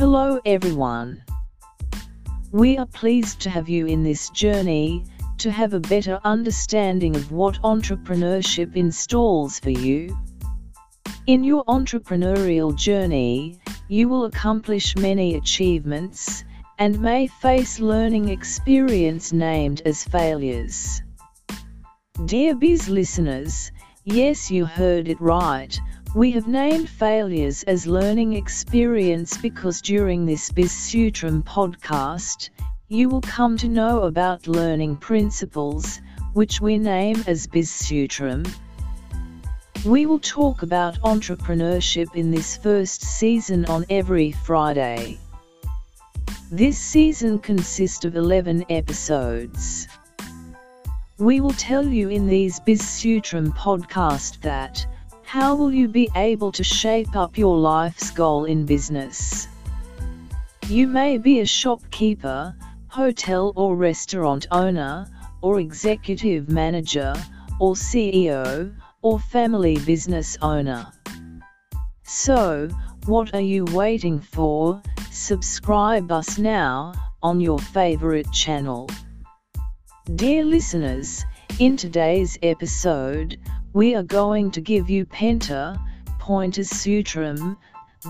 Hello everyone. We are pleased to have you in this journey, to have a better understanding of what entrepreneurship installs for you. In your entrepreneurial journey, you will accomplish many achievements, and may face learning experience named as failures. Dear Biz listeners, yes you heard it right, we have named failures as learning experience because during this Biz Sutram podcast, you will come to know about learning principles, which we name as Biz Sutram. We will talk about entrepreneurship in this first season on every Friday. This season consists of 11 episodes. We will tell you in these Biz Sutram podcast that how will you be able to shape up your life's goal in business? You may be a shopkeeper, hotel or restaurant owner, or executive manager, or CEO, or family business owner. So, what are you waiting for? Subscribe us now on your favorite channel. Dear listeners, in today's episode, we are going to give you Penta, Pointers Sutram,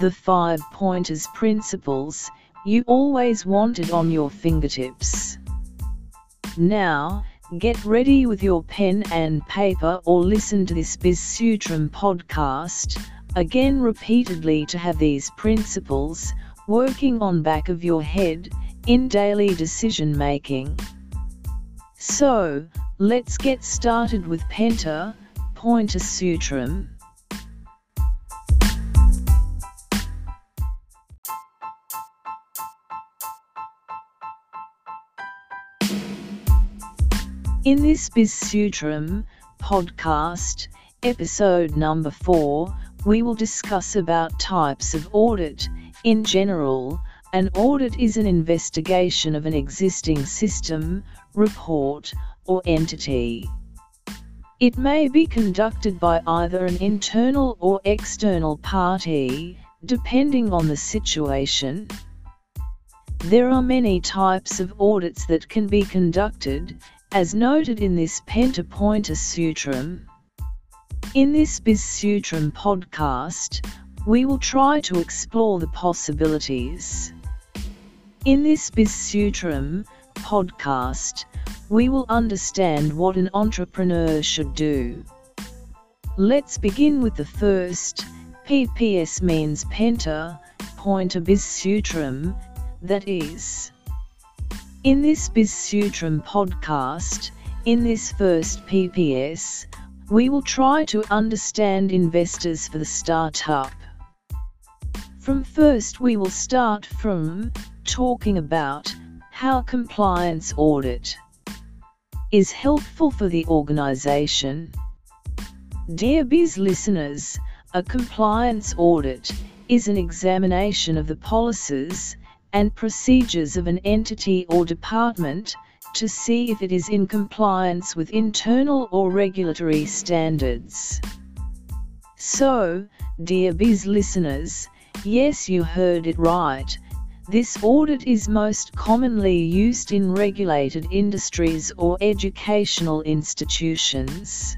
the five pointers principles you always wanted on your fingertips. Now, get ready with your pen and paper or listen to this Biz Sutram podcast, again repeatedly to have these principles working on back of your head in daily decision making. So, let's get started with Penta, Pointer Sutram. In this Biz Sutram podcast, episode number 4, we will discuss about types of audit. In general, an audit is an investigation of an existing system, report, or entity. It may be conducted by either an internal or external party, depending on the situation. There are many types of audits that can be conducted, as noted in this Penta Pointer Sutram. In this Biz Sutram podcast, we will try to explore the possibilities. In this Biz Sutram podcast, we will understand what an entrepreneur should do. Let's begin with the first. PPS means Penta, Pointer Biz Sutram, that is. In this Biz Sutram podcast, in this first PPS, we will try to understand investors for the startup. From first we will start from talking about how compliance audit is helpful for the organization. Dear Biz listeners, a compliance audit is an examination of the policies and procedures of an entity or department to see if it is in compliance with internal or regulatory standards. So, dear Biz listeners, yes you heard it right, this audit is most commonly used in regulated industries or educational institutions.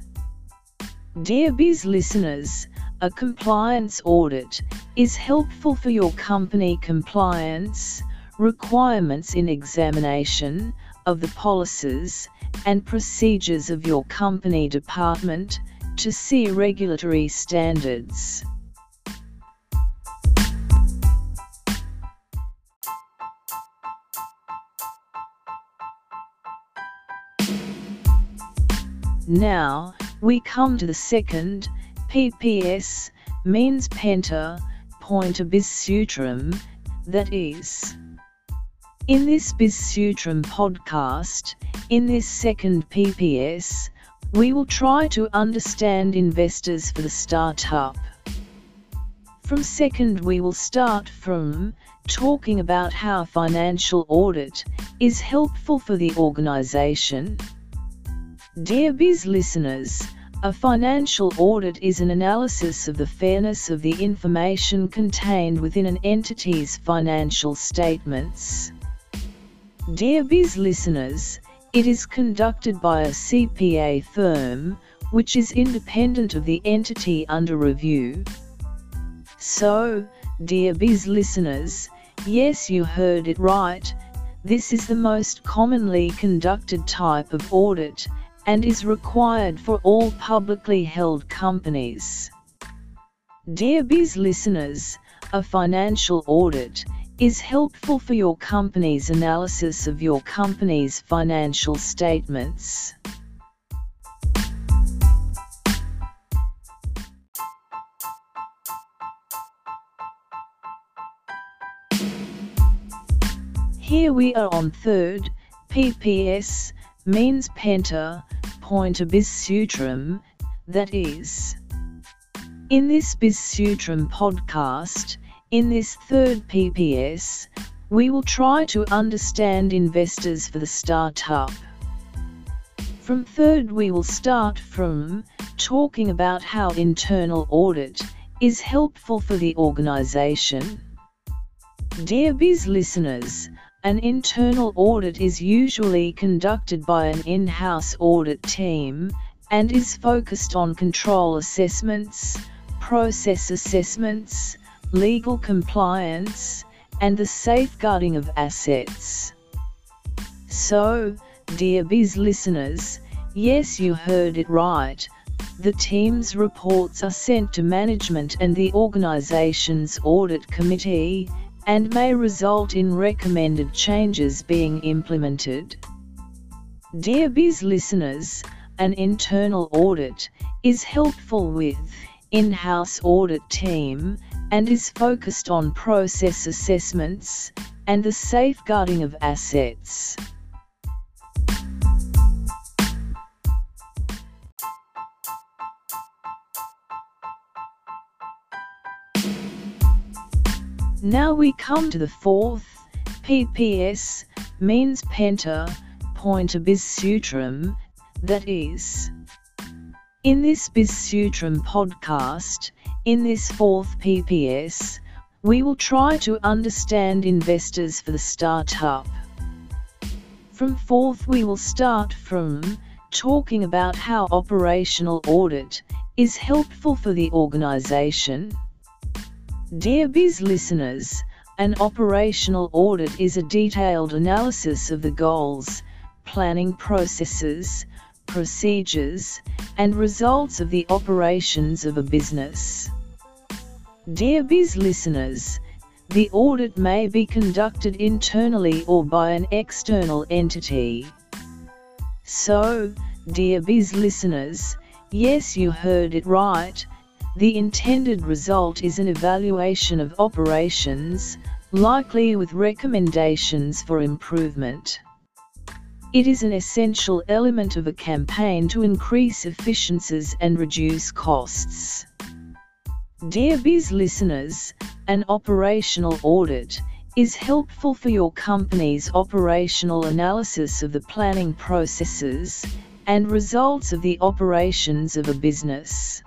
Dear Biz listeners, a compliance audit is helpful for your company compliance, requirements in examination of the policies and procedures of your company department to see regulatory standards. Now, we come to the second, PPS, means Penta, Pointer Biz Sutram, that is. In this Biz Sutram podcast, in this second PPS, we will try to understand investors for the startup. From second we will start from talking about how financial audit is helpful for the organization. Dear Biz listeners, A financial audit is an analysis of the fairness of the information contained within an entity's financial statements. Dear Biz listeners, it is conducted by a CPA firm, which is independent of the entity under review. So, dear Biz listeners, yes you heard it right, this is the most commonly conducted type of audit, and is required for all publicly held companies. Dear Biz listeners, a financial audit is helpful for your company's analysis of your company's financial statements. Here we are on third, PPS, means penta, pointer Biz Sutram, that is. In this Biz Sutram podcast, in this third PPS, we will try to understand investors for the startup. From third we will start from talking about how internal audit is helpful for the organization. Dear Biz listeners, an internal audit is usually conducted by an in-house audit team, and is focused on control assessments, process assessments, legal compliance, and the safeguarding of assets. So, dear Biz listeners, yes you heard it right, the team's reports are sent to management and the organization's audit committee, and may result in recommended changes being implemented. Dear Biz listeners, an internal audit is helpful with in-house audit team and is focused on process assessments and the safeguarding of assets. Now we come to the fourth, PPS, means penta, pointer Biz Sutram, that is. In this Biz Sutram podcast, in this fourth PPS, we will try to understand investors for the startup. From fourth we will start from talking about how operational audit is helpful for the organization. Dear Biz listeners, an operational audit is a detailed analysis of the goals, planning processes, procedures, and results of the operations of a business. Dear Biz listeners, the audit may be conducted internally or by an external entity. So, dear Biz listeners, yes you heard it right, the intended result is an evaluation of operations, likely with recommendations for improvement. It is an essential element of a campaign to increase efficiencies and reduce costs. Dear Biz listeners, an operational audit is helpful for your company's operational analysis of the planning processes and results of the operations of a business.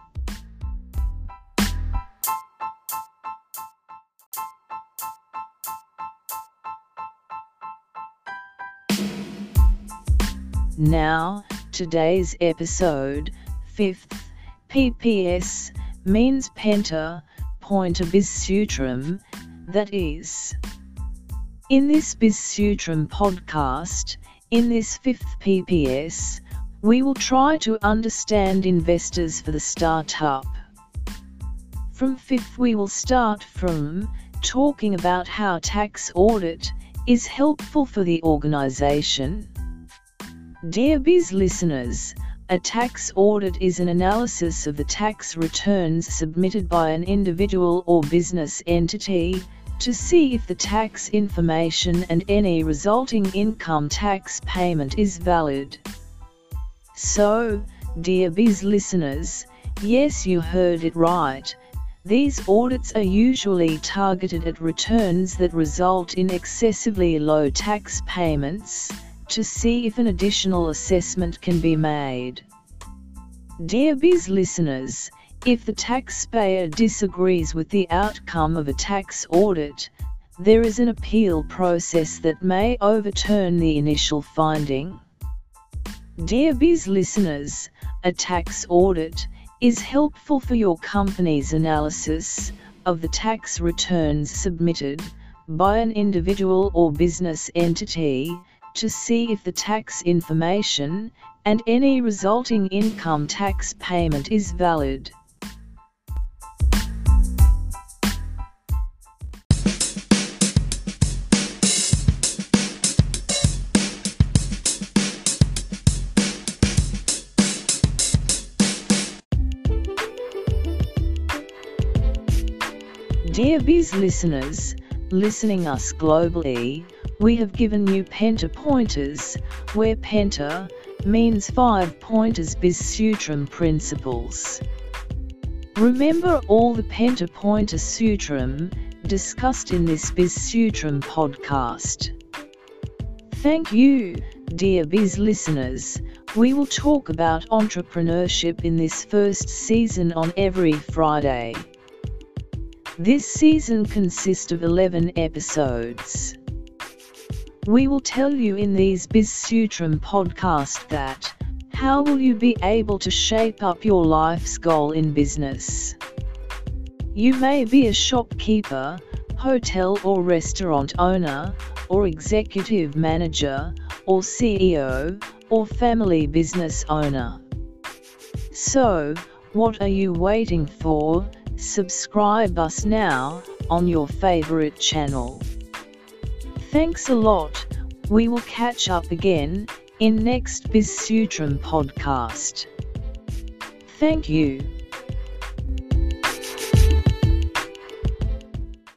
Now, today's episode, 5th, PPS, means penta, pointer Biz Sutram, that is. In this Biz Sutram podcast, in this 5th PPS, we will try to understand investors for the startup. From 5th we will start from talking about how tax audit is helpful for the organization. Dear Biz listeners, a tax audit is an analysis of the tax returns submitted by an individual or business entity, to see if the tax information and any resulting income tax payment is valid. So, dear Biz listeners, yes you heard it right, these audits are usually targeted at returns that result in excessively low tax payments, to see if an additional assessment can be made. Dear Biz listeners, if the taxpayer disagrees with the outcome of a tax audit, there is an appeal process that may overturn the initial finding. Dear Biz listeners, a tax audit is helpful for your company's analysis of the tax returns submitted by an individual or business entity to see if the tax information and any resulting income tax payment is valid. Dear Biz listeners, listening us globally, we have given you Penta pointers, where Penta means five pointers Biz Sutram principles. Remember all the Penta pointer Sutram discussed in this Biz Sutram podcast. Thank you, dear Biz listeners. We will talk about entrepreneurship in this first season on every Friday. This season consists of 11 episodes. We will tell you in these Biz Sutram podcast that how will you be able to shape up your life's goal in business? You may be a shopkeeper, hotel or restaurant owner, or executive manager, or CEO, or family business owner. So, what are you waiting for? Subscribe us now on your favorite channel. Thanks a lot. We will catch up again in next Biz Sutram podcast. Thank you.